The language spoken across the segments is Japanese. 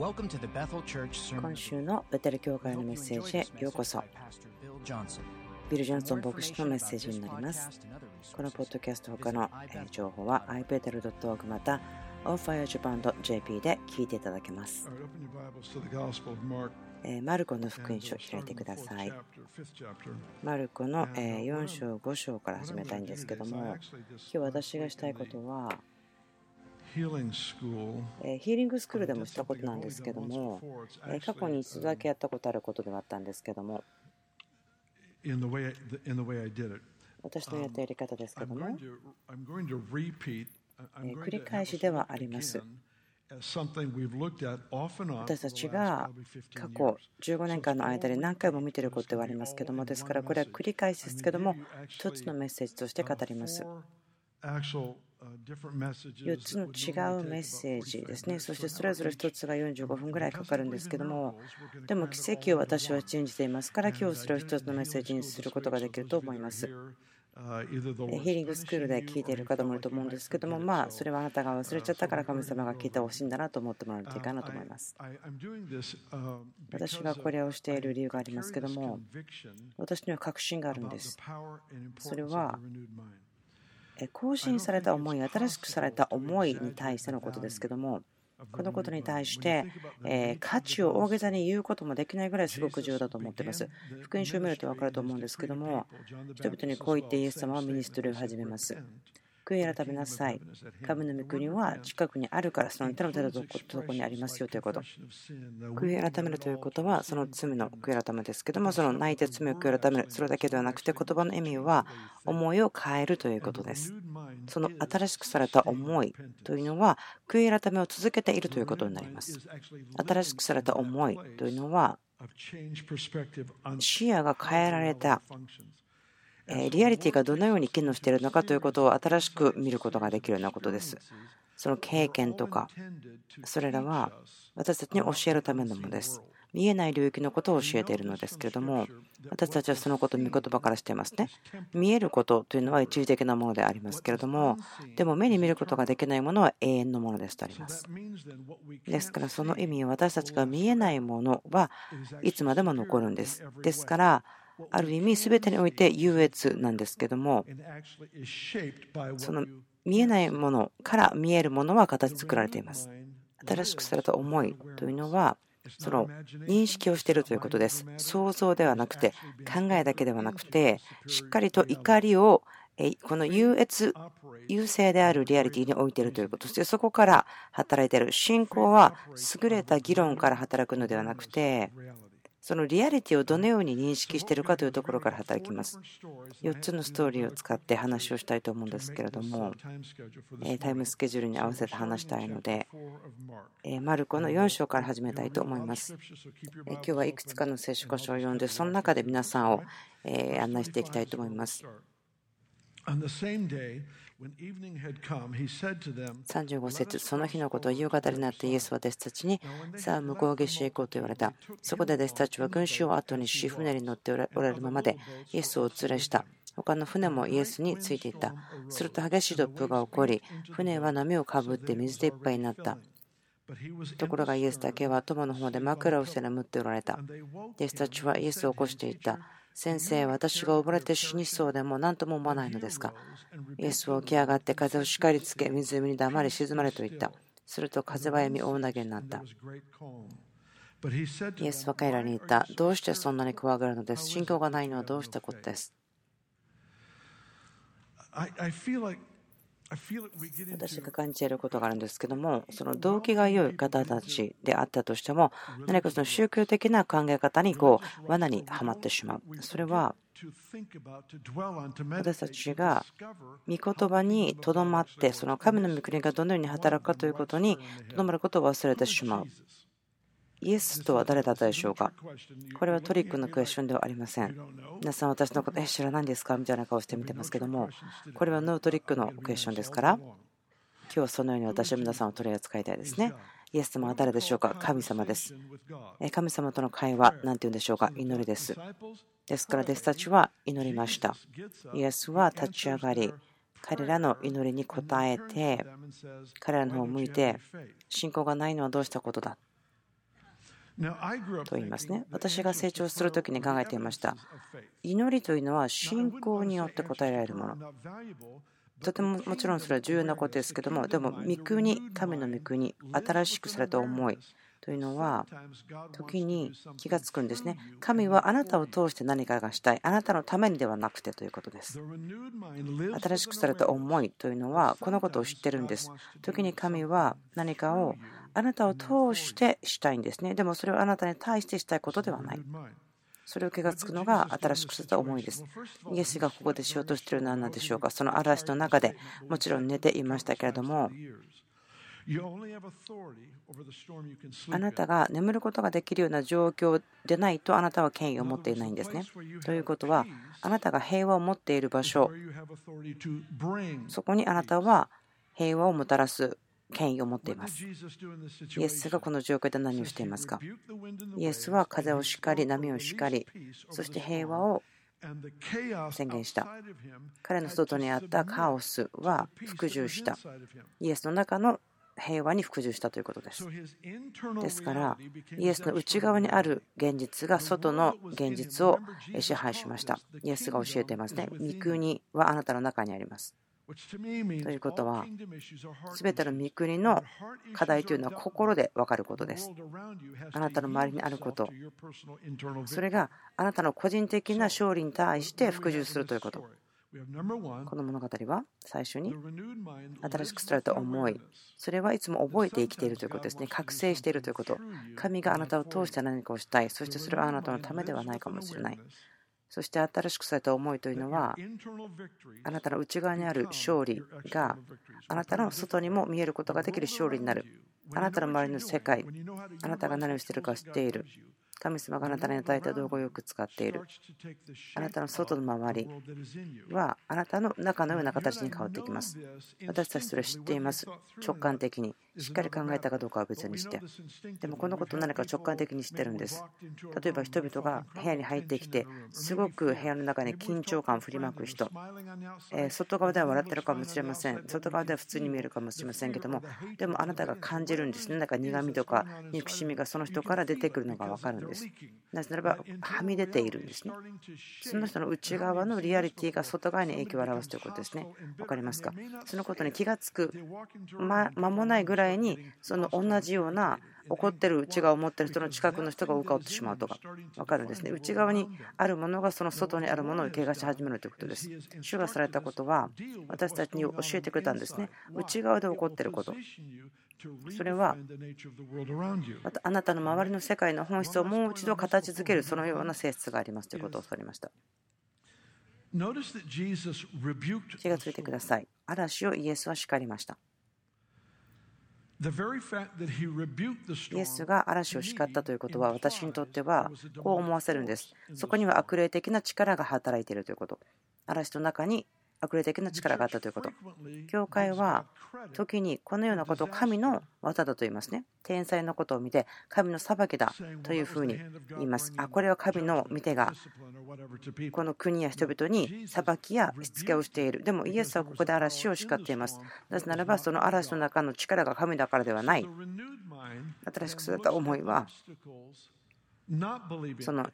今週のベテル教会のメッセージへようこそ。ビル・ジョンソン牧師のメッセージになります。このポッドキャスト他の情報は ipetel.org また onfirejapan.jp で聞いていただけます。マルコの福音書を開いてください。マルコの4章5章から始めたいんですけども今日私がしたいことはヒーリングスクールでもしたことなんですけども、過去に一度だけやったことあることではあったんですけども、私のやったやり方ですけども、繰り返しではあります。私たちが過去15年間の間で何回も見ていることではありますけども、ですからこれは繰り返しですけども、一つのメッセージとして語ります。4つの違うメッセージですね。そしてそれぞれ1つが45分ぐらいかかるんですけども、でも奇跡を私は信じていますから、今日それを1つのメッセージにすることができると思います。ヒーリングスクールで聞いている方もいると思うんですけども、まあ、それはあなたが忘れちゃったから神様が聞いてほしいんだなと思ってもらうといいかなと思います。私がこれをしている理由がありますけども、私には確信があるんです。それは更新された思い、新しくされた思いに対してのことですけども、このことに対して、え価値を大げさに言うこともできないぐらいすごく重要だと思っています。福音書を見ると分かると思うんですけども、人々にこう言ってイエス様はミニストリーを始めます。悔い改めなさい。神の御国は近くにあるから、その手の手のとこにありますよということ。悔い改めるということは、その罪の悔い改めですけども、その泣いて罪を悔い改める、それだけではなくて、言葉の意味は、思いを変えるということです。その新しくされた思いというのは、悔い改めを続けているということになります。新しくされた思いというのは、視野が変えられたリアリティがどのように機能しているのかということを新しく見ることができるようなことです。その経験とか、それらは私たちに教えるためのものです。見えない領域のことを教えているのですけれども、私たちはそのことを見言葉からしていますね。見えることというのは一時的なものでありますけれども、でも目に見ることができないものは永遠のものですとあります。ですからその意味、私たちが見えないものはいつまでも残るんです。ですから、ある意味全てにおいて優越なんですけどもその見えないものから見えるものは形作られています。新しくされた思いというのはその認識をしているということです。想像ではなくて考えだけではなくてしっかりと怒りをこの優越優勢であるリアリティに置いているということそしてそこから働いている。信仰は優れた議論から働くのではなくてそのリアリティをどのように認識しているかというところから働きます。4つのストーリーを使って話をしたいと思うんですけれども、タイムスケジュールに合わせて話したいので、マルコの4章から始めたいと思います。今日はいくつかの聖書箇所を読んで、その中で皆さんを案内していきたいと思います。35節その日のこと夕方になってイエスは弟子たちにさあ向こう岸へ行こうと言われた。そこで弟子たちは群衆を後にし船に乗っておられるままでイエスをお連れした。他の船もイエスについていった。すると激しい突風が起こり船は波をかぶって水でいっぱいになった。ところがイエスだけは友の方で枕をして眠っておられた。弟子たちはイエスを起こしていった先生、私が溺れて死にそうでも何とも思わないのですか？イエスは起き上がって風を叱りつけ、湖に黙り静まれと言った。すると風は闇大投げになった。イエスは彼らに言った。どうしてそんなに怖がるのです？信仰がないのはどうしたことです？私が感じていることがあるんですけども、その動機が良い方たちであったとしても、何かその宗教的な考え方にこう罠にはまってしまう。それは私たちが御言葉にとどまって、その神の御国がどのように働くかということにとどまることを忘れてしまう。イエスとは誰だったでしょうか？これはトリックのクエスチョンではありません。皆さん私のこと、え、知らないんですか？みたいな顔して見てますけども、これはノートリックのクエスチョンですから、今日はそのように私は皆さんを取り扱いたいですね。イエス様は誰でしょうか？神様です。神様との会話、何て言うんでしょうか？祈りです。ですから、弟子たちは祈りました。イエスは立ち上がり、彼らの祈りに応えて、彼らの方を向いて、信仰がないのはどうしたことだ？と言いますね。私が成長するときに考えていました。祈りというのは信仰によって答えられるもの。とてももちろんそれは重要なことですけども、でも、御国、神の御国、新しくされた思いというのは、時に気がつくんですね。神はあなたを通して何かがしたい。あなたのためにではなくてということです。新しくされた思いというのは、このことを知ってるんです。時に神は何かをあなたを通してしたいんですね。でもそれはあなたに対してしたいことではない。それを気がつくのが新しくした思いです。イエスがここでしようとしているのは何でしょうか？その嵐の中でもちろん寝ていましたけれども、あなたが眠ることができるような状況でないとあなたは権威を持っていないんですね。ということは、あなたが平和を持っている場所、そこにあなたは平和をもたらす権威を持っています。イエスがこの状況で何をしていますか？イエスは風を叱り、波を叱り、そして平和を宣言した。彼の外にあったカオスは服従した。イエスの中の平和に服従したということです。ですから、イエスの内側にある現実が外の現実を支配しました。イエスが教えていますね。御国はあなたの中にあります。ということは、すべての御国の課題というのは心で分かることです。あなたの周りにあること、それがあなたの個人的な勝利に対して服従するということ。この物語は最初に新しくされた思い、それはいつも覚えて生きているということですね。覚醒しているということ。神があなたを通して何かをしたい、そしてそれはあなたのためではないかもしれない。そして新しくされた思いというのは、あなたの内側にある勝利があなたの外にも見えることができる勝利になる。あなたの周りの世界、あなたが何をしているか知っている。神様があなたに与えた道具をよく使っている。あなたの外の周りはあなたの中のような形に変わっていきます。私たちそれを知っています。直感的に。しっかり考えたかどうかは別にして。でもこのこと何か直感的に知ってるんです。例えば人々が部屋に入ってきて、すごく部屋の中に緊張感を振りまく人。外側では笑ってるかもしれません。外側では普通に見えるかもしれませんけども、でもあなたが感じるんですね。なんか苦みとか憎しみがその人から出てくるのが分かるんです。なぜならば、はみ出ているんですね。その人の内側のリアリティが外側に影響を表すということですね。分かりますか？そのことに気がつく間もないぐらいに、その同じような怒ってる内側を持ってる人の近くの人が浮かってしまうとか分かるんですね。内側にあるものがその外にあるものを怪我し始めるということです。主がされたことは私たちに教えてくれたんですね。内側で起こっていること。それはまたあなたの周りの世界の本質をもう一度形づけるそのような性質がありますということを教わりました。気がついてください。嵐をイエスは叱りました。イエスが嵐を叱ったということは私にとってはこう思わせるんです。そこには悪霊的な力が働いているということ。嵐の中に悪霊的な力があったということ。教会は時にこのようなことを神の技だと言いますね。天才のことを見て神の裁きだというふうに言います。あ、これは神の見てがこの国や人々に裁きやしつけをしている。でもイエスはここで嵐を叱っています。なぜならばその嵐の中の力が神だからではない。新しく育った思いはその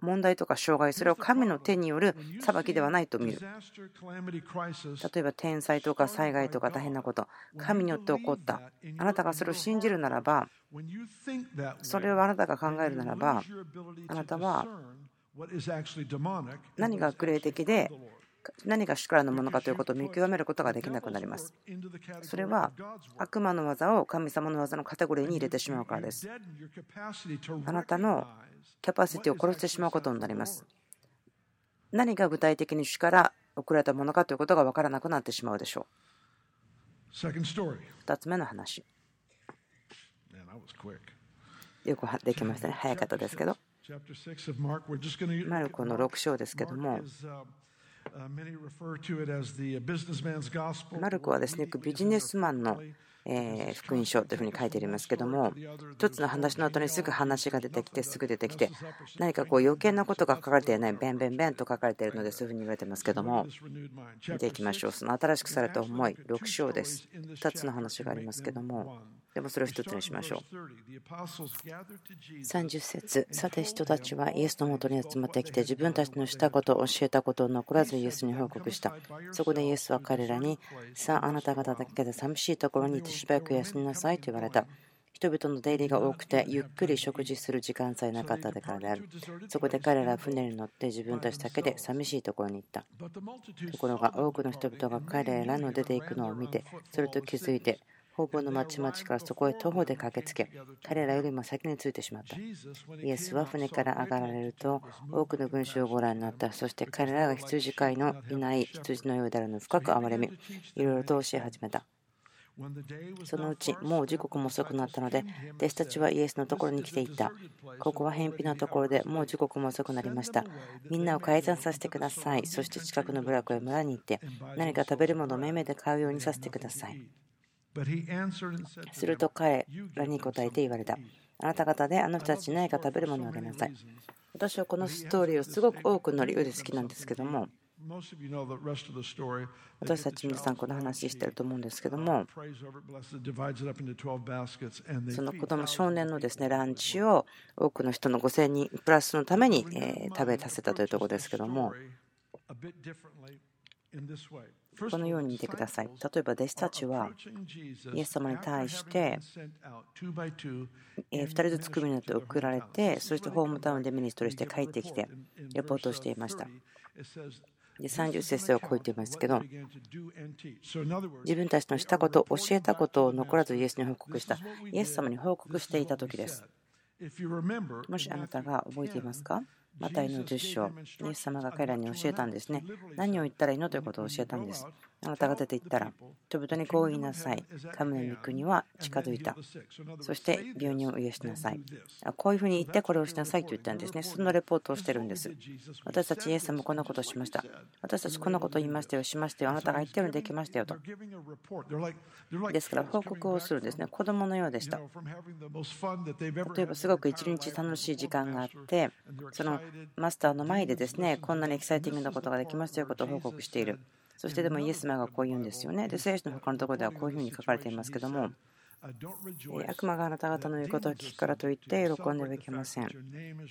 問題とか障害、それを神の手による裁きではないと見る。例えば天災とか災害とか大変なこと、神によって起こった。あなたがそれを信じるならば、それをあなたが考えるならば、あなたは何が悪霊的で何が主からのものかということを見極めることができなくなります。それは悪魔の技を神様の技のカテゴリーに入れてしまうからです。あなたのキャパシティを殺してしまうことになります。何が具体的に主から送られたものかということが分からなくなってしまうでしょう。2つ目の話。よくできましたね。早かったですけど。マルコの6章ですけども。マルコはですね、ビジネスマンのえ福音書というふうに書いてありますけども一つの話の後にすぐ話が出てきてすぐ出てきて何かこう余計なことが書かれていないベンベンベンと書かれているのでそういうふうに言われてますけども見ていきましょう。その新しくされた思い6章です。2つの話がありますけどもでもそれを一つにしましょう。30節さて人たちはイエスのもとに集まってきて自分たちのしたことを教えたことを残らずイエスに報告した。そこでイエスは彼らにさああなた方だけで寂しいところにいてしばらく休みなさいと言われた。人々の出入りが多くてゆっくり食事する時間さえなかったからである。そこで彼らは船に乗って自分たちだけで寂しいところに行った。ところが多くの人々が彼らの出ていくのを見て、それと気づいて、方々の町々からそこへ徒歩で駆けつけ、彼らよりも先に着いてしまった。イエスは船から上がられると、多くの群衆をご覧になった。そして彼らが羊飼いのいない羊のようであるのを深く憐れみ、いろいろと教え始めた。そのうちもう時刻も遅くなったので弟子たちはイエスのところに来ていたここは偏僻なところでもう時刻も遅くなりましたみんなを改ざんさせてくださいそして近くの部落へ村に行って何か食べるものをめめで買うようにさせてくださいすると彼らに答えて言われた。あなた方であの人たちに何か食べるものをあげなさい。私はこのストーリーをすごく多くの理由で好きなんですけども。私たち皆さんこの話してると思うんですけども。その子供少年のですねランチを多くの人の5000人プラスのために食べさせたというところですけどもこのように見てください。例えば弟子たちはイエス様に対して2人ずつ組になって送られてそしてホームタウンでミニストリーして帰ってきてレポートをしていました。で30節を超えていますけど自分たちのしたこと教えたことを残らずイエスに報告したイエス様に報告していた時ですもしあなたが覚えていますか？マタイの10章、イエス様が彼らに教えたんですね。何を言ったらいいのということを教えたんです。あなたが出て行ったら、人々にこう言いなさい。神の御国は近づいた。そして病人を癒しなさい。こういうふうに言ってこれをしなさいと言ったんですね。そのレポートをしてるんです。私たちイエス様こんなことをしました。私たちこんなことを言いましたよ、しましたよ。あなたが言ったようにできましたよと。ですから報告をするんですね。子供のようでした。例えばすごく一日楽しい時間があって、そのマスターの前でですね、こんなにエキサイティングなことができますということを報告している。そしてでもイエス様がこう言うんですよね。で、聖書の他のところではこういうふうに書かれていますけども、悪魔があなた方の言うことを聞くからといって喜んではいけません。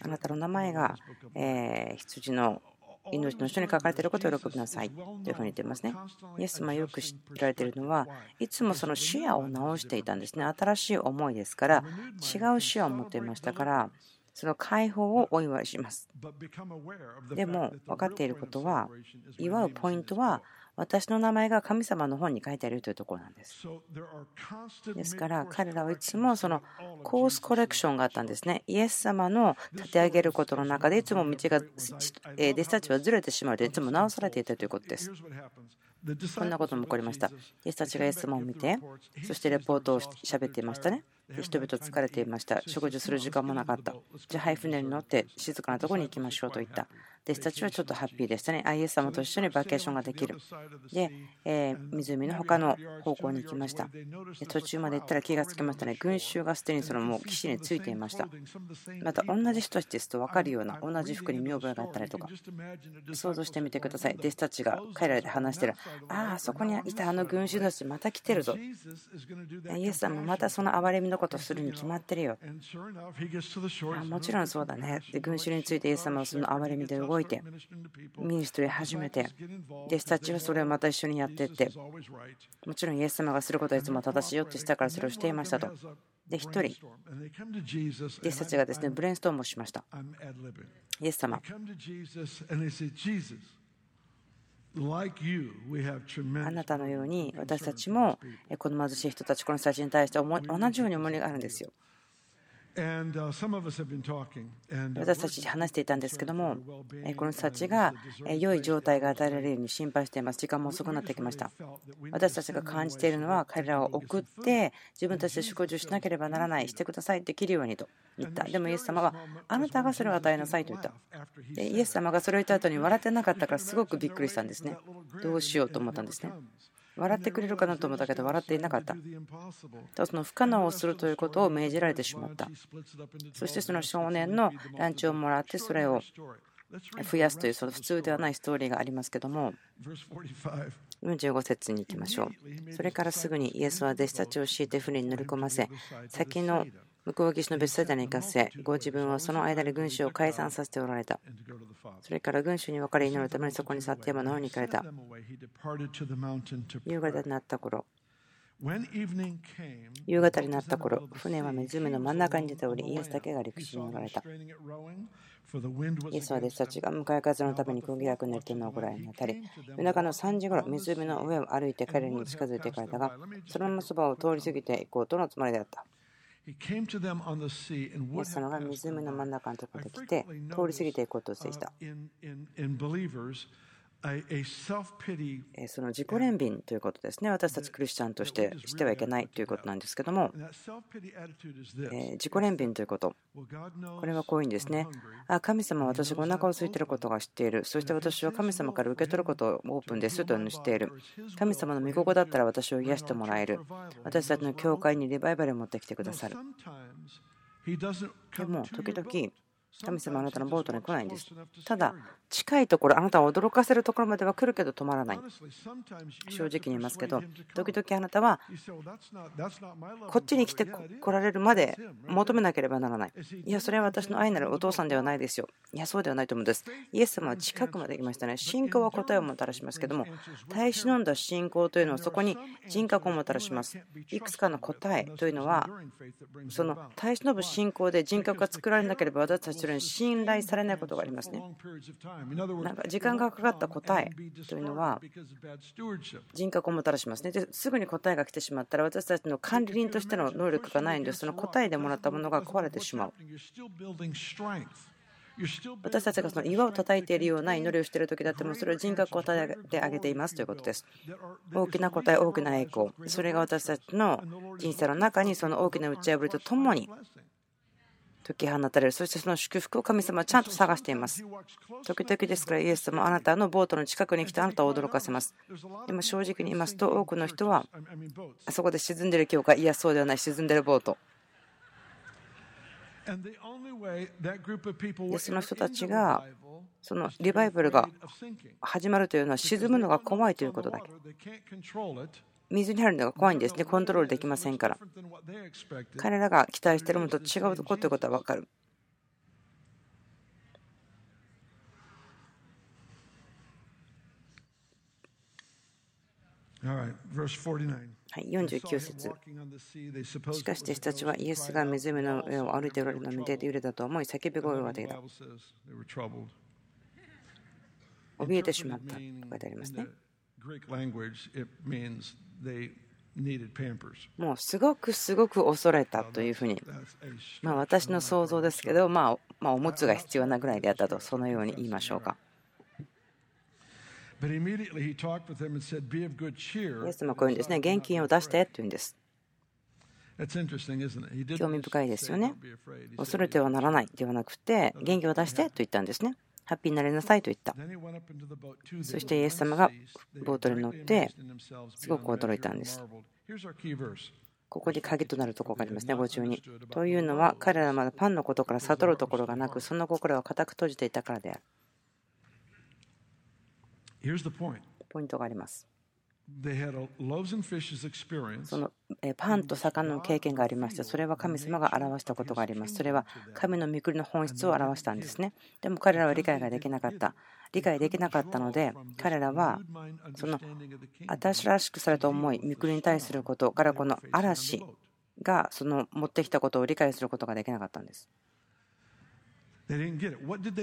あなたの名前が、え羊の命の人に書かれていることを喜びなさいというふうに言っていますね。イエス様よく知られているのはいつもその視野を直していたんですね。新しい思いですから違う視野を持っていましたからその解放をお祝いします。でも分かっていることは祝うポイントは私の名前が神様の本に書いてあるというところなんです。ですから彼らはいつもそのコースコレクションがあったんですね。イエス様の立て上げることの中でいつも道が弟子たちはずれてしまうといつも直されていたということです。こんなことも起こりました。弟子たちがイエス様を見て、そしてレポートをしゃべっていましたね。人々疲れていました。食事する時間もなかった。じゃあ、はい、船に乗って静かなところに行きましょうと言った。弟子たちはちょっとハッピーでしたね。イエス様と一緒にバケーションができる。で、え湖の他の方向に行きました。で途中まで行ったら気がつきましたね。群衆がすでにそのもう岸についていました。また同じ人たちですと分かるような同じ服に見覚えがあったりとか想像してみてください。弟子たちが彼らで話してる。ああ、そこにいたあの群衆たちまた来てるぞ。イエス様またその憐れみのことをするに決まってるよ。あもちろんそうだね。で群衆についてイエス様はその憐れみで動動いてミニストリー始めて。弟子たちはそれをまた一緒にやっていって。もちろんイエス様がすることはいつも正しいよってしたからそれをしていましたと。で一人弟子たちがですねブレインストームをしました。イエス様。あなたのように私たちもこの貧しい人たちこの人たちに対して同じように思いがあるんですよ。私たち話していたんですけども、この人たちが良い状態が与えられるように心配しています。時間も遅くなってきました。私たちが感じているのは、彼らを送って自分たちで祝辞しなければならない、してください、できるようにと言った。でもイエス様は、あなたがそれを与えなさいと言った。でイエス様がそれを言った後に笑ってなかったからすごくびっくりしたんですね。どうしようと思ったんですね。笑ってくれるかなと思ったけど笑っていなかった。その不可能をするということを命じられてしまった。そしてその少年のランチをもらってそれを増やすというその普通ではないストーリーがありますけども45節に行きましょう。それからすぐにイエスは弟子たちを敷いて船に乗り込ませ先の向こう岸の別サイダに行かせご自分はその間で群衆を解散させておられた。それから群衆に別れ祈るためにそこに去って山の方に行かれた。夕方になった頃。夕方になった頃船は湖の真ん中に出ておりイエスだけが陸地におられた。イエスは弟子たちが向かい風のために釘役になっているのをご覧になたり夜中の3時ごろ湖の上を歩いて彼に近づいていかれたがそのままそばを通り過ぎていこうとのつもりであったイエス様が湖の真ん中のところで来て通り過ぎていこうとしていたその自己憐憫ということですね、私たちクリスチャンとしてしてはいけないということなんですけども、自己憐憫ということ、これはこういうんですね、あ神様は私がお腹を空いていることが知っている、そして私は神様から受け取ることをオープンですというのを知っている、神様の御心だったら私を癒してもらえる、私たちの教会にリバイバルを持ってきてくださる。でも時々神様あなたのボートに来ないんです。ただ、近いところ、あなたを驚かせるところまでは来るけど止まらない。正直に言いますけど、時々あなたは、こっちに来て来られるまで求めなければならない。いや、それは私の愛なるお父さんではないですよ。いや、そうではないと思うんです。イエス様は近くまで来ましたね。信仰は答えをもたらしますけども、耐え忍んだ信仰というのはそこに人格をもたらします。いくつかの答えというのは、その耐え忍ぶ信仰で人格が作られなければ私たちそれに信頼されないことがありますね。なんか時間がかかった答えというのは人格をもたらしますね。ですぐに答えが来てしまったら私たちの管理人としての能力がないんでその答えでもらったものが壊れてしまう。私たちがその岩を叩いているような祈りをしている時だってもそれを人格を与えてあげていますということです。大きな答え、大きな栄光、それが私たちの人生の中にその大きな打ち破りとともに解き放たれる。そしてその祝福を神様はちゃんと探しています。時々ですからイエス様あなたのボートの近くに来てあなたを驚かせます。でも正直に言いますと多くの人はあそこで沈んでいる教会、いやそうではない沈んでいるボート。でその人たちがそのリバイバルが始まるというのは沈むのが怖いということだけ。水に入るのが怖いんですね。コントロールできませんから。彼らが期待しているものと違うところということは分かる。はい、49節しかし弟子たちはイエスが湖の上を歩いておられるのを見て揺れたと思い叫び声を上げた。怯えてしまったと書いてありますね。もうすごくすごく恐れたというふうに、まあ、私の想像ですけど、まあ、まあおむつが必要なぐらいであったと、そのように言いましょうか。イエスもこういうんですね、現金を出してというんです。興味深いですよね。恐れてはならないではなくて、元気を出してと言ったんですね。ハッピーになりなさいと言った。そしてイエス様がボートに乗ってすごく驚いたんです。ここに鍵となるところがありますね、52。というのは、彼らはまだパンのことから悟るところがなく、その心は固く閉じていたからである。ポイントがあります。そのパンと魚の経験がありました。それは神様が表したことがあります。それは神の御国の本質を表したんですね。でも彼らは理解ができなかった。理解できなかったので、彼らはその新しくされた思い、御国に対することからこの嵐がその持ってきたことを理解することができなかったんです。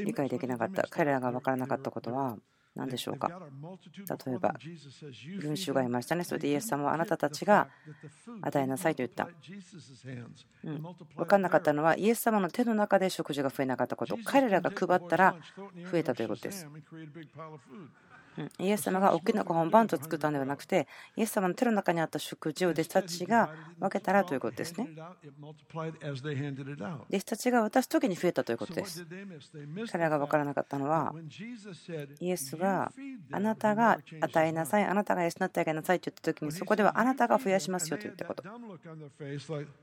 理解できなかった。彼らが分からなかったことは、何でしょうか。例えば群衆がいましたね。それでイエス様はあなたたちが与えなさいと言った、うん、分かんなかったのはイエス様の手の中で食事が増えなかったこと。彼らが配ったら増えたということですイエス様が大きなご飯をバンと作ったのではなくて、イエス様の手の中にあった食事を弟子たちが分けたらということですね。弟子たちが渡す時に増えたということです。彼らが分からなかったのは、イエスがあなたが与えなさい、あなたが養ってあげなさいと言った時に、そこではあなたが増やしますよと言ったこと。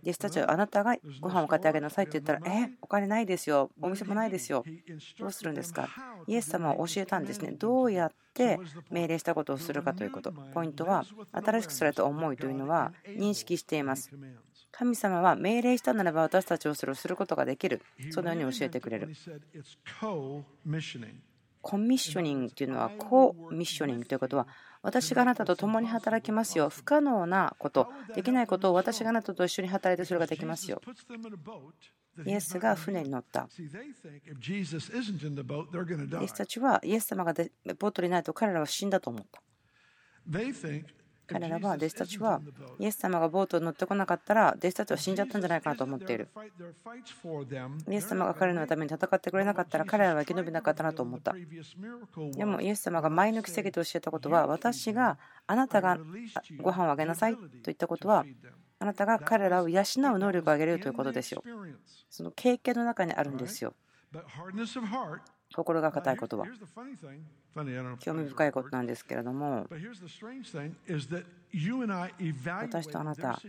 弟子たちはあなたがご飯を買ってあげなさいと言ったら、え、お金ないですよ、お店もないですよ、どうするんですか？イエス様は教えたんですね。どうやって命令したことをするかということ。ポイントは、新しくされた思いというのは認識しています。神様は命令したならば私たちをそれをすることができる。そのように教えてくれる。コミッショニングというのはコミッショニングということは私があなたと共に働きますよ不可能なことできないことを私があなたと一緒に働いてそれができますよイエスが船に乗った。イエスたちはイエス様がボートにないと彼らは死んだと思った。彼らは弟子たちはイエス様がボートに乗ってこなかったら弟子たちは死んじゃったんじゃないかなと思っているイエス様が彼らのために戦ってくれなかったら彼らは生き延びなかったなと思ったでもイエス様が前の奇跡と教えたことは私があなたがご飯をあげなさいと言ったことはあなたが彼らを養う能力を上げるということですよ。その経験の中にあるんですよ。心が硬いことは。興味深いことなんですけれども。私とあなた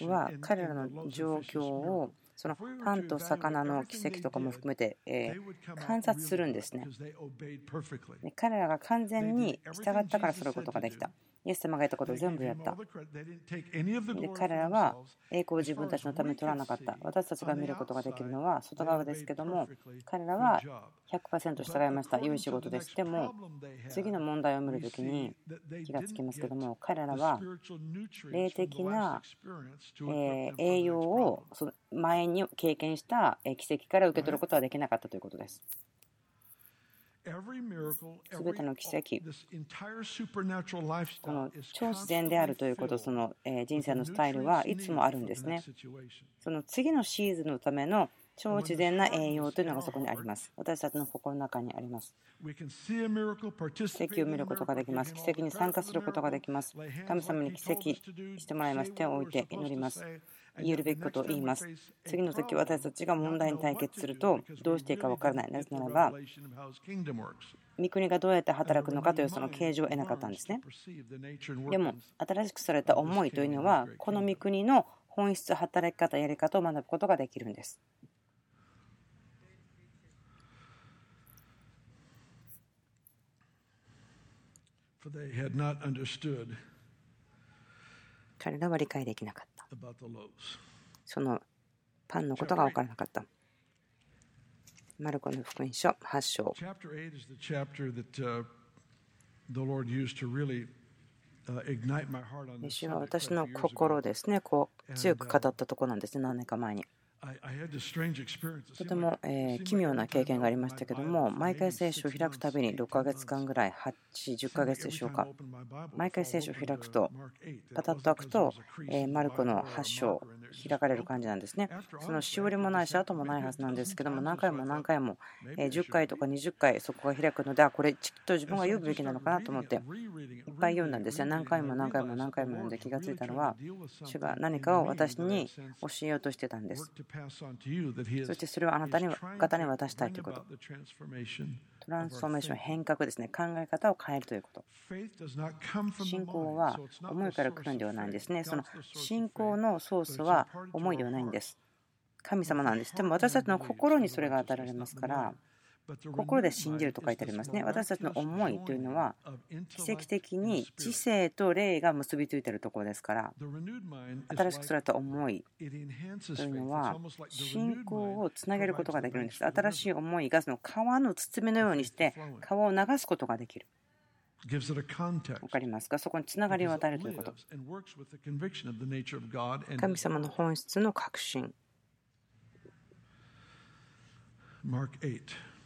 は彼らの状況をそのパンと魚の奇跡とかも含めてえ観察するんですね。彼らが完全に従ったからすることができた。イエス様が言ったことを全部やった。で彼らは栄光を自分たちのために取らなかった。私たちが見ることができるのは外側ですけども、彼らは100%従いました。良い仕事です。でも、次の問題を見るときに気がつきますけども、彼らは霊的な栄養を前に経験した奇跡から受け取ることはできなかったということです。すべての奇跡、この超自然であるということ、その人生のスタイルはいつもあるんですね。その次のシーズンのための超自然な栄養というのがそこにあります。私たちの心の中にあります。奇跡を見ることができます。奇跡に参加することができます。神様に奇跡してもらいます。手を置いて祈ります。言えるべきことを言います。次の時私たちが問題に対決するとどうしていいか分からない。なぜならば、御国がどうやって働くのかというその形状を得なかったんですね。でも、新しくされた思いというのは、この御国の本質、働き方、やり方を学ぶことができるんです。彼らは理解できなかった。そのパンのことが分からなかった。マルコの福音書8章。主は私の心ですね、こう強く語ったところなんですね、何年か前に。とても、え奇妙な経験がありましたけども毎回聖書を開くたびに6ヶ月間ぐらい810ヶ月でしょうか。毎回聖書を開くとパタッと開くと、えマルコの8章開かれる感じなんですね。そのしおりもないし後もないはずなんですけども何回も何回も、え10回とか20回そこが開くのであこれきっと自分が読むべきなのかなと思っていっぱい読んだんですよ。何回も何回も何回も読んで気がついたのは主が何かを私に教えようとしてたんですそしてそれをあなたに方に渡したいということ。トランスフォーメーション、変革ですね。考え方を変えるということ。信仰は思いから来るんではないんですね。その信仰のソースは思いではないんです。神様なんです。でも私たちの心にそれが与えられますから。心で信じると書いてありますね。私たちの思いというのは奇跡的に知性と霊が結びついているところですから新しくされた思いというのは信仰をつなげることができるんです。新しい思いがその川の包みのようにして川を流すことができる。分かりますか？そこにつながりを与えるということ。神様の本質の確信。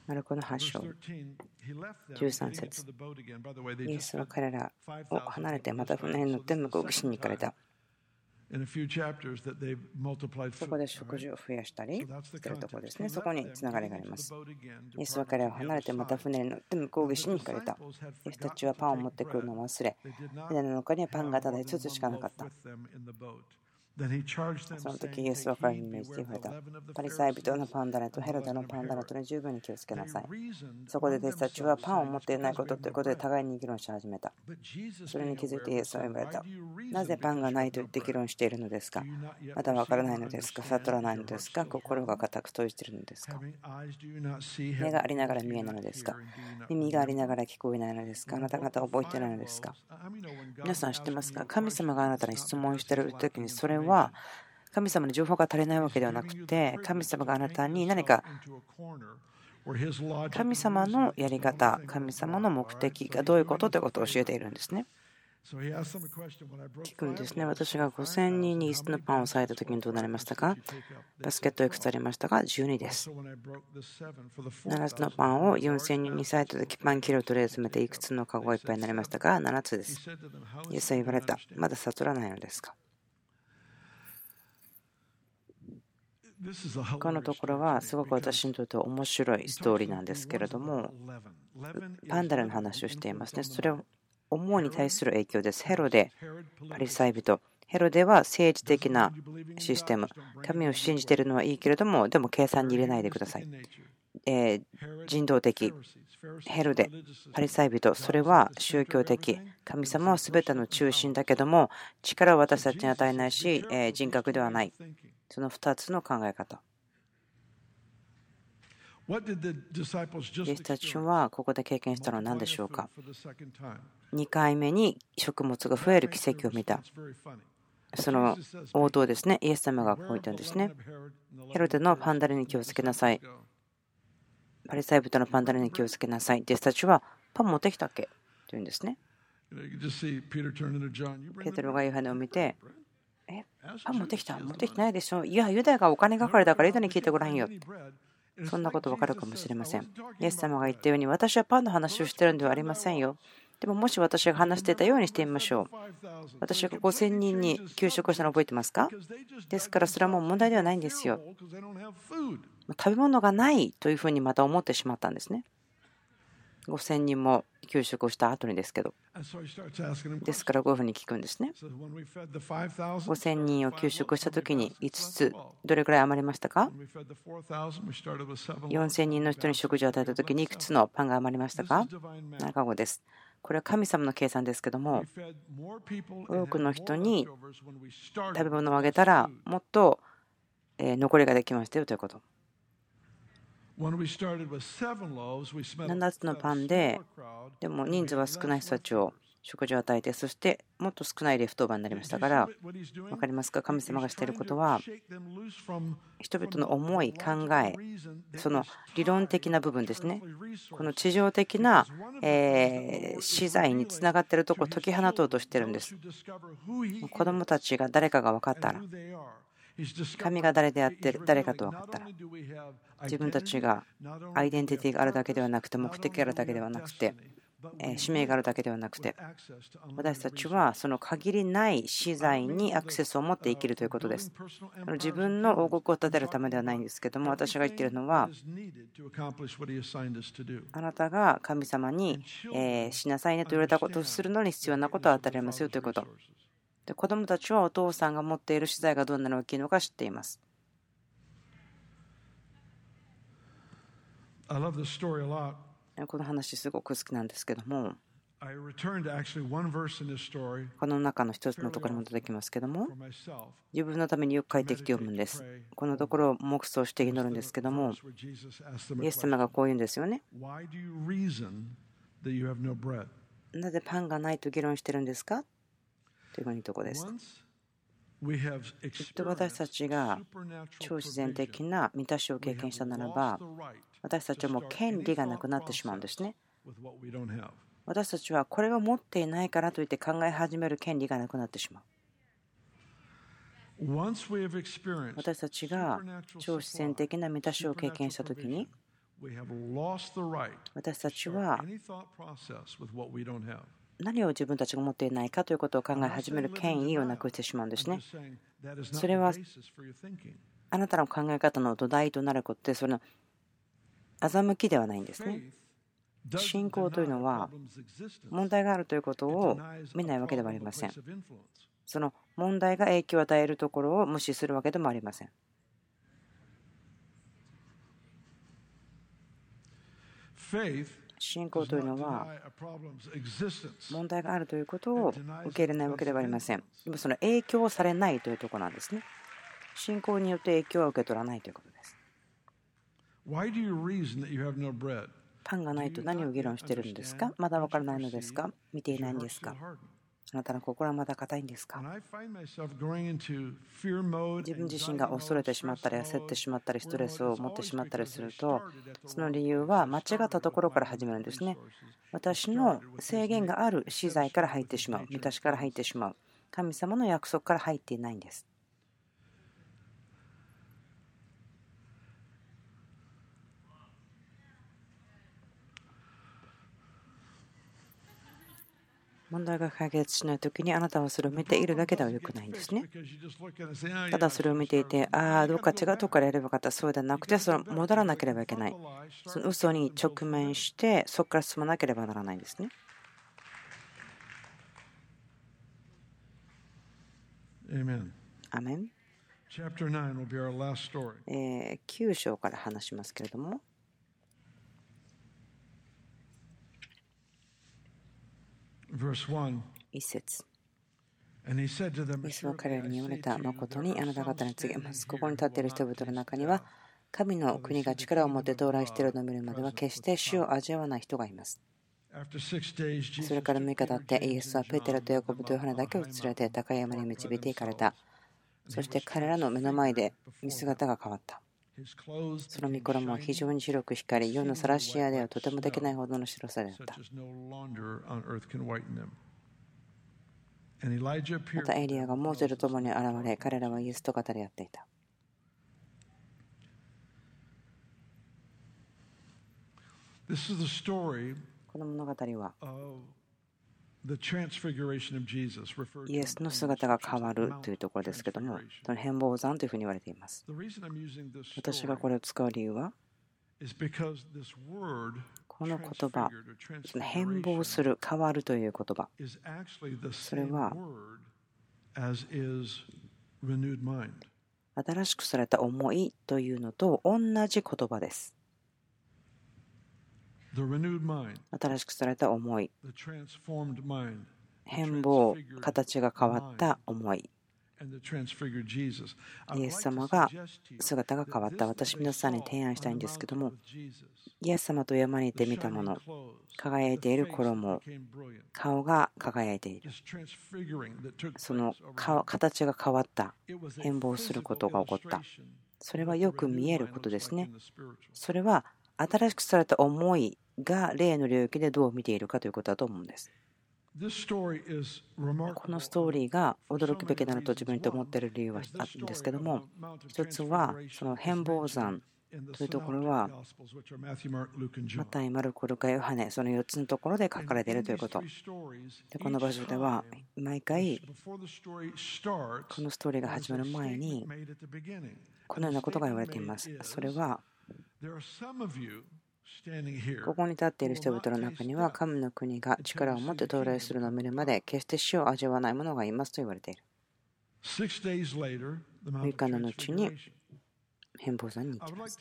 マルコの8章13節イエスは彼らを離れてまた船に乗って向こう岸に行かれた。そこで食事を増やしたりするところですね。そこにつながりがあります。イエスは彼を離れてまた船に乗って向こう岸に行かれた。イエスたちはパンを持ってくるのを忘れ、船の中にはパンがただ5つしかなかった。その時イエスは彼に命じて言われた。パリサイ人のパンダラとヘロデのパンダラとに十分に気をつけなさい。そこで弟子たちはパンを持っていないことということで互いに議論し始めた。それに気づいてイエスは言われた。なぜパンがないと言って議論しているのですか？まだ分からないのですか？悟らないのですか？心が固く閉じているのですか？目がありながら見えないのですか？耳がありながら聞こえないのですか？あなた方覚えてないのですか？皆さん知ってますか？神様があなたに質問している時にそれをは神様の情報が足りないわけではなくて神様があなたに何か神様のやり方神様の目的がどういうことということを教えているんですね。聞くんですね。私が5000人に椅子のパンを割いた時にどうなりましたか？バスケットいくつありましたか ?12 です。7つのパンを4000人に割いた時パンキロとり詰めていくつのカゴがいっぱいになりましたか ?7 つです。イエスは言われた。まだ悟らないのですか？このところはすごく私にとって面白いストーリーなんですけれどもパンダラの話をしていますね。それを思うに対する影響です。ヘロデパリサイ人。ヘロデは政治的なシステム。神を信じているのはいいけれどもでも計算に入れないでください、え人道的。ヘロデパリサイ人。それは宗教的。神様は全ての中心だけども力を私たちに与えないし人格ではないその2つの考え方。弟子たちはここで経験したのは何でしょうか ?2 回目に食物が増える奇跡を見た。その応答ですね。イエス様がこう言ったんですね。ヘロデのパンダルに気をつけなさい。パリサイ人のパンダルに気をつけなさい。弟子たちはパン持ってきたっけ？と言うんですね。ペテロがヨハネを見て、え、パン持ってきた持ってきてないでしょいや、ユダヤがお金係だからユダに聞いてごらんよ。そんなことわかるかもしれません。イエス様が言ったように、私はパンの話をしてるんではありませんよ。でももし私が話していたようにしてみましょう。私が5000人に給食をしたの覚えてますか？ですからそれはもう問題ではないんですよ。食べ物がないというふうにまた思ってしまったんですね。5000人も給食をした後にですけど。ですからこういうふうに聞くんですね。5000人を給食した時に5つ、どれくらい余りましたか ?4000 人の人に食事を与えた時にいくつのパンが余りましたか ?7 個です。これは神様の計算ですけども、多くの人に食べ物をあげたら、もっと残りができましたよということ。7つのパンで、でも人数は少ない人たちを食事を与えて、そしてもっと少ないレフトオーバーになりました。から、分かりますか、神様がしていることは、人々の思い、考え、その理論的な部分ですね、この地上的な資材につながっているところを解き放とうとしているんです。子供たちが誰かが分かったら、神が誰であって誰かと分かったら自分たちがアイデンティティがあるだけではなくて目的があるだけではなくて使命があるだけではなくて私たちはその限りない資材にアクセスを持って生きるということです自分の王国を立てるためではないんですけども私が言っているのはあなたが神様にしなさいねと言われたことをするのに必要なことを与えられますよということで子供たちはお父さんが持っている資材がどんなに大きいのか知っています。この話すごく好きなんですけども。この中の一つのところに戻ってきますけども。自分のためによく帰ってきて読むんです。このところを黙想して祈るんですけどもイエス様がこう言うんですよね。なぜパンがないと議論してるんですか？というふうにとこです。きっと私たちが超自然的な満たしを経験したならば私たちはもう権利がなくなってしまうんですね。私たちはこれを持っていないからといって考え始める権利がなくなってしまう。私たちが超自然的な満たしを経験したときに私たちは何を自分たちが持っていないかということを考え始める権威をなくしてしまうんですね。それはあなたの考え方の土台となることでその欺きではないんですね。信仰というのは問題があるということを見ないわけではありません。その問題が影響を与えるところを無視するわけでもありません。信仰というのは問題があるということを受け入れないわけではありません。でもその影響されないというところなんですね。信仰によって影響は受け取らないということです。パンがないと何を議論しているんですか？まだ分からないのですか？見ていないんですかあなたの心はまだ硬いんですか？自分自身が恐れてしまったり焦ってしまったりストレスを持ってしまったりするとその理由は間違ったところから始めるんですね。私の制限がある資材から入ってしまう満たしから入ってしまう。神様の約束から入っていないんです問題が解決しないときにあなたはそれを見ているだけではよくないんですね。ただそれを見ていて、ああ、どうか違うところからやればよかった、そうではなくて、その戻らなければいけない。その嘘に直面して、そこから進まなければならないんですね。アメン。9章から話しますけれども。一節イエスは彼らに言われた誠にあなた方に告げます。ここに立っている人々の中には、神の国が力を持って到来しているのを見るまでは決して死を味わわない人がいます。それから6日経ってイエスはペテロとヤコブとヨハネだけを連れて高い山に導いていかれた。そして彼らの目の前で見姿が変わった。その御衣は非常に白く光り、世の晒し屋ではとてもできないほどの白さであった。またエリアがモーゼと共に現れ、彼らはイエスと語り合っていた。この物語はイエスの姿が変わるというところですけども、その変貌山というふうに言われています。私がこれを使う理由は、この言葉、変貌する、変わるという言葉、それは、新しくされた思いというのと同じ言葉です。新しくされた思い、変貌、形が変わった思い、イエス様が姿が変わった。私、皆さんに提案したいんですけども、イエス様と山にいて見たもの、輝いている衣、顔が輝いている。その顔形が変わった、変貌することが起こった。それはよく見えることですね。それは新しくされた思いが霊の領域でどう見ているかということだと思うんです。このストーリーが驚くべきなのと自分にと思っている理由はあるんですけども一つはその変貌山というところはマタイ、マルコ、ルカ、ヨハネその4つのところで書かれているということ。でこの場所では毎回このストーリーが始まる前にこのようなことが言われています。それはここに立っている人々の中には神の国が力を持って到来するのを見るまで決して死を味わわない者がいますと言われている。6日の後に変貌山に行きます。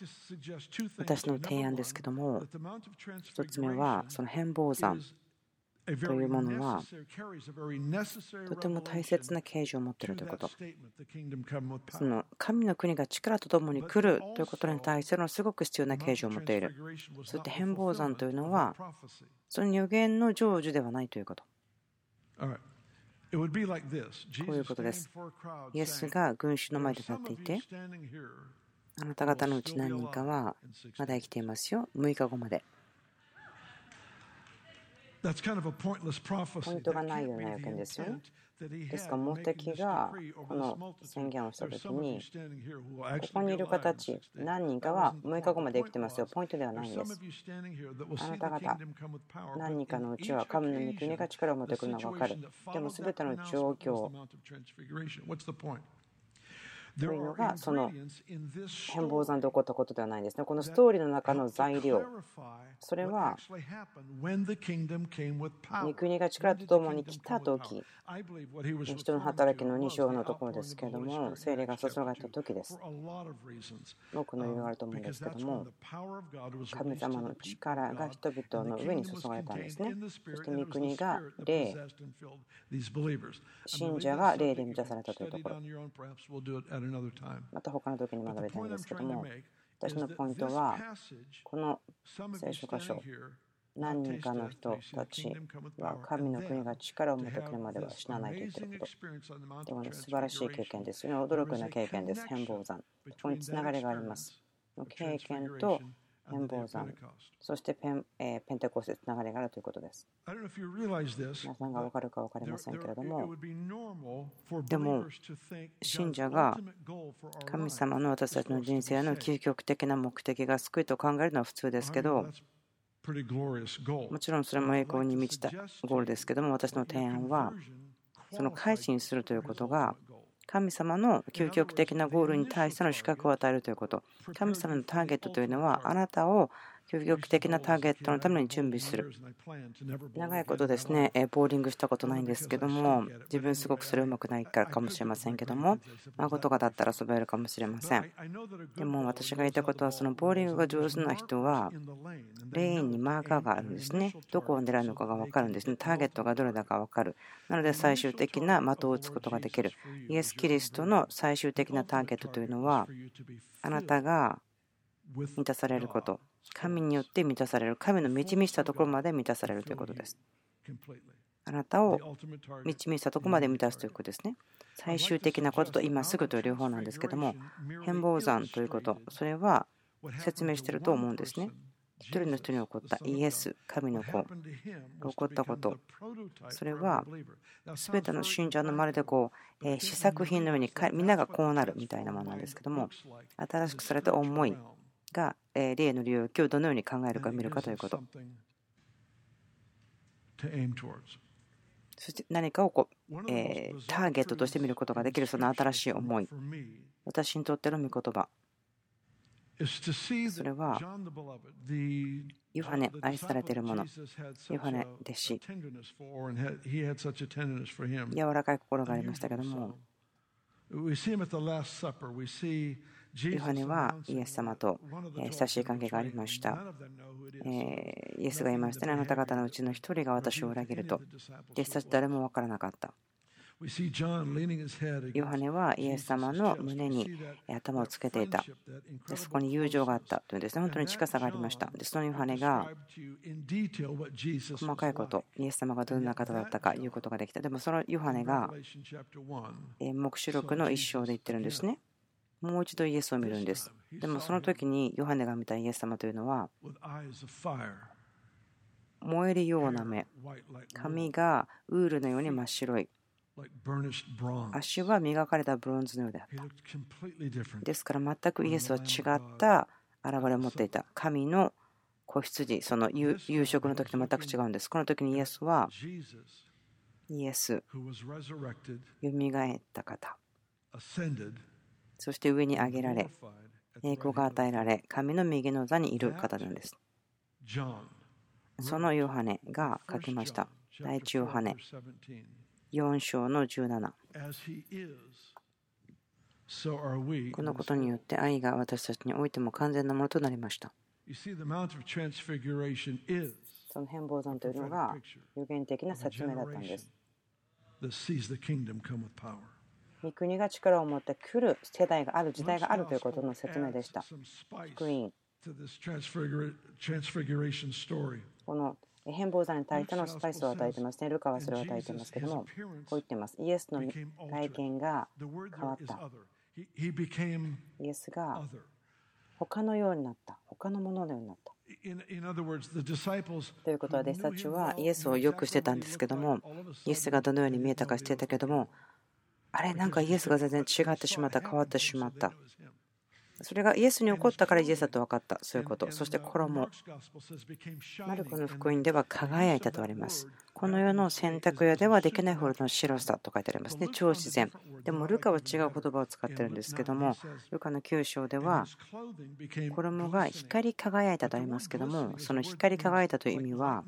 私の提案ですけども、1つ目はその変貌山というものはとても大切な形状を持っているということ。その神の国が力とともに来るということに対するのすごく必要な形状を持っている。そして変貌山というのはその予言の成就ではないということ。こういうことです。イエスが群衆の前で立っていてあなた方のうち何人かはまだ生きていますよ。6日後までポイントがないような予見ですよね。ですか？ら目的がこの宣言をした時にここにいる方たち何人かは6日後まで生きてますよ。ポイントではないんです。あなた方何人かのうちは神の御国が力を持ってくるのが分かる。でも全ての状況というのがその変貌山で起こったことではないんですね。このストーリーの中の材料、それは御国が力とともに来た時人の働きの2章のところですけれども、精霊が注がれた時です。多くの理由があると思うんですけども、神様の力が人々の上に注がれたんですね。そして御国が霊、信者が霊で満たされたというところ。また他の時に学びたいんですけども私のポイントはこの聖書箇所何人かの人たちは神の国が力を持ってくるまでは死なないと言っていること。でもね、素晴らしい経験ですよね。驚くような経験です。変貌山。ここにつながりがあります。経験と変貌山、そしてペン,、えー、ペンテコステつながりがあるということです。皆さんが分かるか分かりませんけれども、でも、信者が神様の私たちの人生の究極的な目的が救いと考えるのは普通ですけど、もちろんそれも栄光に満ちたゴールですけども、私の提案は、その改心するということが神様の究極的なゴールに対しての資格を与えるということ。神様のターゲットというのは、あなたを究極的なターゲットのために準備する。長いことですね、ボーリングしたことないんですけども、自分すごくそれうまくないからかもしれませんけども、孫とかだったら遊べるかもしれません。でも私が言いたことは、そのボーリングが上手な人は、レーンにマーカーがあるんですね。どこを狙うのかが分かるんですね。ターゲットがどれだか分かる。なので最終的な的を打つことができる。イエス・キリストの最終的なターゲットというのは、あなたが満たされること。神によって満たされる。神の満ち満ちたところまで満たされるということです。あなたを満ち満ちたところまで満たすということですね。最終的なことと今すぐという両方なんですけども、変貌山ということ、それは説明していると思うんですね。一人の人に起こったイエス、神の子が起こったこと、それは全ての信者のまるでこう試作品のようにみんながこうなるみたいなものなんですけども、新しくされた思いが霊の領域をどのように考えるか見るかということ。そして何かをこう、えターゲットとして見ることができるその新しい思い。私にとっての御言葉。それは、ヨハネ、愛されているもの、ヨハネ弟子、柔らかい心がありましたけども、ヨハネはイエス様と親しい関係がありました。イエスが言いましたね、あなた方のうちの一人が私を裏切ると。弟子たち誰も分からなかった。ヨハネはイエス様の胸に頭をつけていた。でそこに友情があったというんですね。本当に近さがありました。でそのヨハネが細かいこと、イエス様がどんな方だったか言うことができた。でもそのヨハネが黙示録の一章で言ってるんですね。もう一度イエスを見るんです。でもその時にヨハネが見たイエス様というのは燃えるような目。髪がウールのように真っ白い。足は磨かれたブロンズのようであった。ですから全くイエスは違った現れを持っていた。神の子羊その夕食の時と全く違うんです。この時にイエスはイエス。よみがえった方そして上に上げられ、栄光が与えられ、神の右の座にいる方なんです。そのヨハネが書きました。第一ヨハネ4章の17。このことによって愛が私たちにおいても完全なものとなりました。その変貌山というのが予言的な説明だったんです。御国が力を持ってくる世代がある時代があるということの説明でした。福音この変貌山に対してのスパイスを与えてますね。ルカはそれを与えてますけども、こう言ってます。イエスの外見が変わった。イエスが他のようになった。他のもののようになった。ということは弟子たちはイエスをよくしてたんですけどもイエスがどのように見えたかしてたけどもあれなんかイエスが全然違ってしまった変わってしまったそれがイエスに起こったからイエスだと分かった。そういうこと。そして衣。マルコの福音では輝いたとあります。この世の洗濯屋ではできないほどの白さと書いてありますね。超自然。でもルカは違う言葉を使ってるんですけども、ルカの9章では、衣が光り輝いたとありますけども、その光り輝いたという意味は、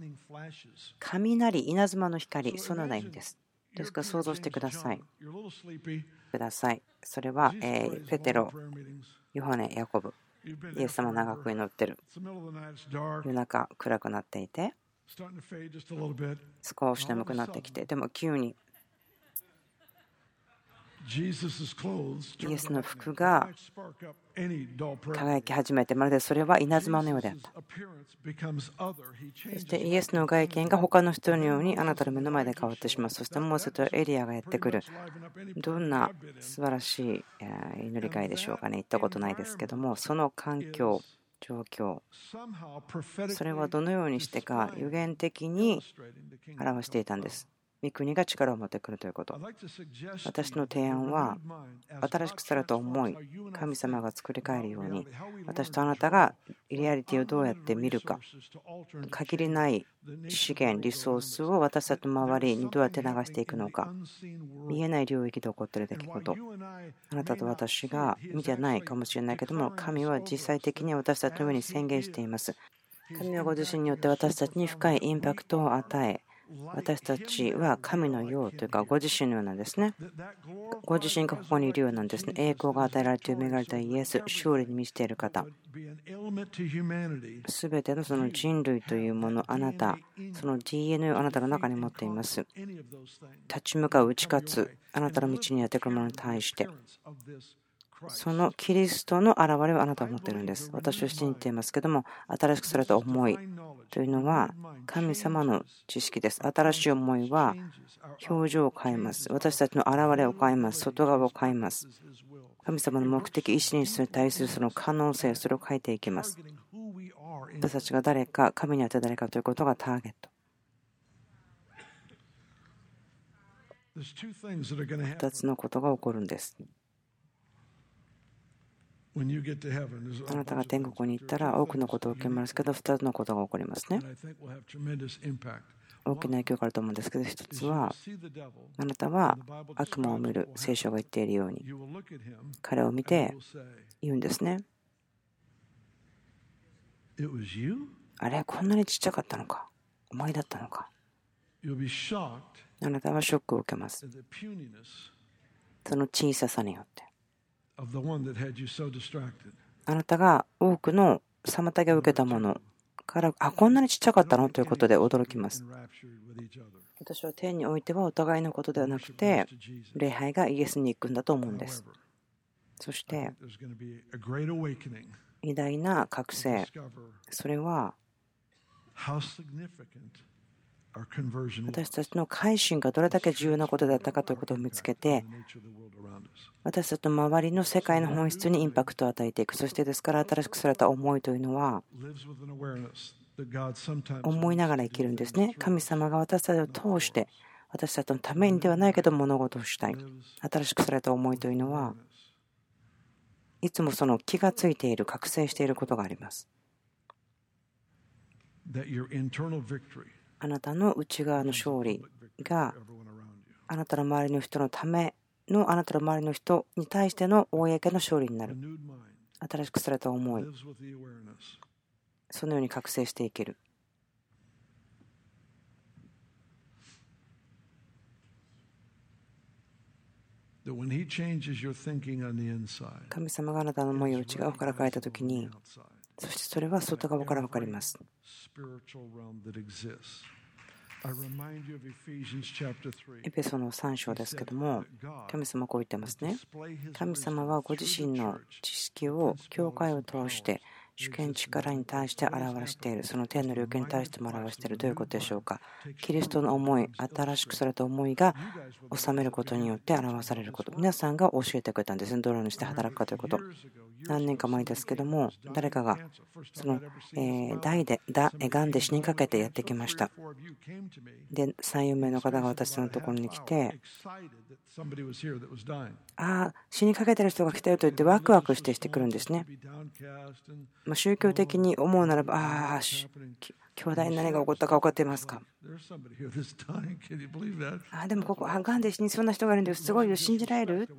雷、稲妻の光、そのような意味です。ですか？ら想像してください。ください。それは、えペテロ、ヨハネ、ヤコブ、イエス様長く祈ってる。夜中暗くなっていて、少し眠くなってきて、でも急にイエスの服が輝き始めて、まるでそれは稲妻のようであった。そしてイエスの外見が他の人のようにあなたの目の前で変わってしまう。そしてモーセとエリアがやってくる。どんな素晴らしい祈り会でしょうかね。行ったことないですけども、その環境、状況、それはどのようにしてか予言的に表していたんです。御国が力を持ってくるということ。私の提案は、新しくされた思い、神様が作り変えるように、私とあなたがリアリティをどうやって見るか、限りない資源、リソースを私たちの周りにどうやって流していくのか、見えない領域で起こっている出来事、あなたと私が見てないかもしれないけども、神は実際的に私たちの上に宣言しています。神はご自身によって私たちに深いインパクトを与え、私たちは神のようというか、ご自身のようなんですね。ご自身がここにいるようなんですね。栄光が与えられて埋められたイエス、勝利に満ちている方。すべてのその人類というもの、あなた、その DNA をあなたの中に持っています。立ち向かう打ち勝つ、あなたの道にやってくるものに対して、そのキリストの現れをあなたは持っているんです。私は信じていますけども、新しくされた思いというのは神様の知識です。新しい思いは表情を変えます。私たちの現れを変えます。外側を変えます。神様の目的、意思に対するその可能性、それを変えていきます。私たちが誰か、神にあって誰かということがターゲット。2つのことが起こるんです。あなたが天国に行ったら多くのことを受けますけど、2つのことが起こりますね。大きな影響があると思うんですけど、1つは、あなたは悪魔を見る、聖書が言っているように、彼を見て言うんですね。あれ、こんなにちっちゃかったのか、お前だったのか。あなたはショックを受けます。その小ささによって。あなたが多くの妨げを受けたものからあこんなにちっちゃかったの？ということで驚きます。私は天においてはお互いのことではなくて礼拝がイエスに行くんだと思うんです。そして偉大な覚醒。それは私たちの改心がどれだけ重要なことだったかということを見つけて私たちの周りの世界の本質にインパクトを与えていく。そしてですから新しくされた思いというのは思いながら生きるんですね。神様が私たちを通して私たちのためにではないけど物事をしたい。新しくされた思いというのはいつもその気がついている覚醒していることがありますあなたの内側の勝利があなたの周りの人のためのあなたの周りの人に対しての公の勝利になる。新しくされた思い。そのように覚醒していける。神様があなたの思いを内側から変えたときにそしてそれは外側から分かります。エペソの3章ですけども、神様はこう言ってますね。神様はご自身の知識を教会を通して主権力に対して表している、その天の領域に対しても表している、どういうことでしょうか？キリストの思い、新しくされた思いが収めることによって表されること、皆さんが教えてくれたんですね、どのようにして働くかということ。何年か前ですけども、誰かがそのえ代で、がんで死にかけてやってきました。で、3、4名の方が私のところに来て、ああ、死にかけてる人が来たよと言ってワクワクしてしてくるんですね。ま宗教的に思うならば、ああ、兄弟に何が起こったか分かっていますか？あでもここ、あがんで死にそうな人がいるんです。すごいよ、信じられる？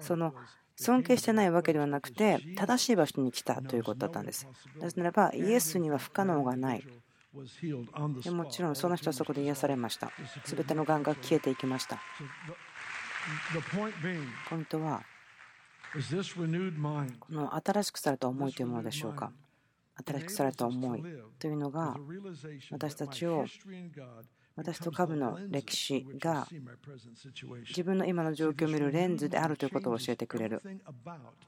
その尊敬してないわけではなくて、正しい場所に来たということだったんです。なぜならば、イエスには不可能がない。でもちろんその人はそこで癒されました。すべてのがんが消えていきました。ポイントは、この新しくされた思いというものでしょうか？新しくされた思いというのが私たちを私と株の歴史が自分の今の状況を見るレンズであるということを教えてくれる。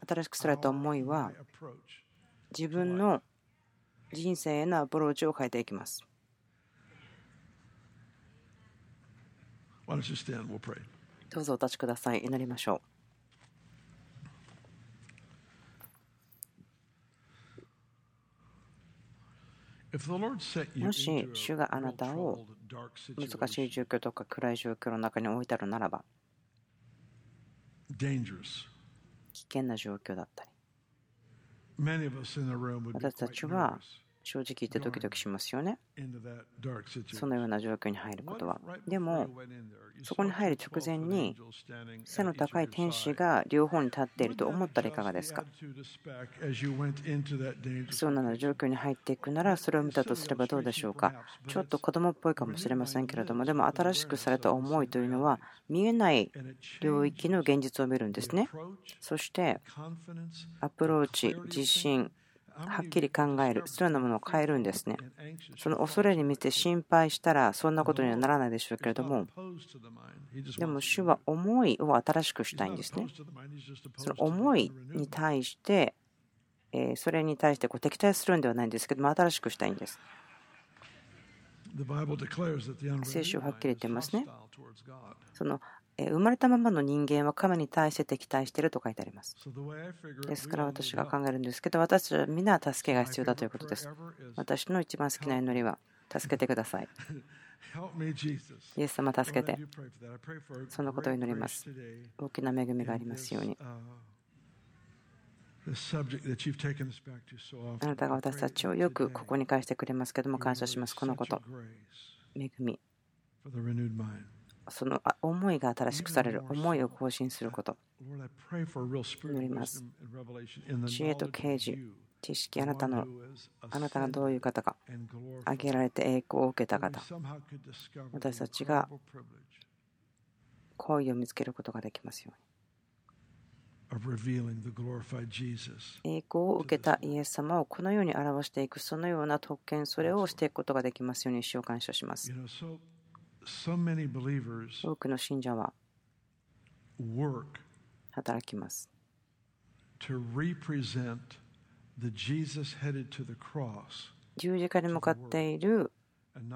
新しくされた思いは自分の人生へのアプローチを変えていきますどうぞお立ちください。祈りましょう。もし主があなたを難しい状況とか暗い状況の中に置いたるならば危険な状況だったり私たちは正直言ってドキドキしますよね。そのような状況に入ることは。でも、そこに入る直前に背の高い天使が両方に立っていると思ったらいかがですか？そうな状況に入っていくならそれを見たとすればどうでしょうか？ちょっと子供っぽいかもしれませんけれどもでも新しくされた思いというのは見えない領域の現実を見るんですね。そしてアプローチ自信はっきり考える、そのようなものを変えるんですね。その恐れに見て心配したら、そんなことにはならないでしょうけれども、でも主は思いを新しくしたいんですね。その思いに対して、それに対してこう敵対するんではないんですけども、新しくしたいんです。聖書ははっきり言ってますね。その生まれたままの人間は神に対して敵対していると書いてあります。ですから私が考えるんですけど、私は皆助けが必要だということです。私の一番好きな祈りは、助けてください。イエス様助けて、そのことを祈ります。大きな恵みがありますように。あなたが私たちをよくここに返してくれますけども感謝します。このこと。恵み。その思いが新しくされる、思いを更新すること。祈ります。知恵と啓示、知識、あなたの、あなたがどういう方か、挙げられて栄光を受けた方、私たちが好意を見つけることができますように。栄光を受けたイエス様をこのように表していく、そのような特権、それをしていくことができますように、主を感謝します。多くの信者は働きます。十字架に向かっている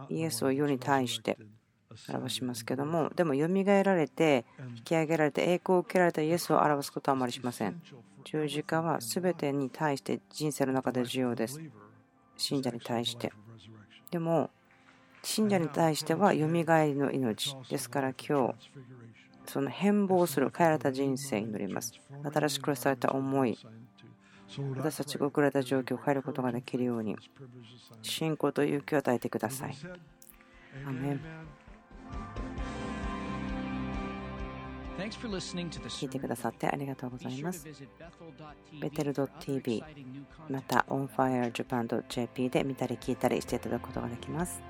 イエスを世に対して表しますけども、でも、よみがえられて、引き上げられて、栄光を受けられたイエスを表すことはあまりしません。十字架は全てに対して人生の中で重要です。信者に対して。でも、信者に対してはよみがえりの命ですから今日その変貌する変えられた人生に乗ります新しくされた思い私たちが送られた状況を変えることができるように信仰と勇気を与えてくださいアメン聞いてくださってありがとうございます。ベテル .tv また onfirejapan.jp で見たり聞いたりしていただくことができます。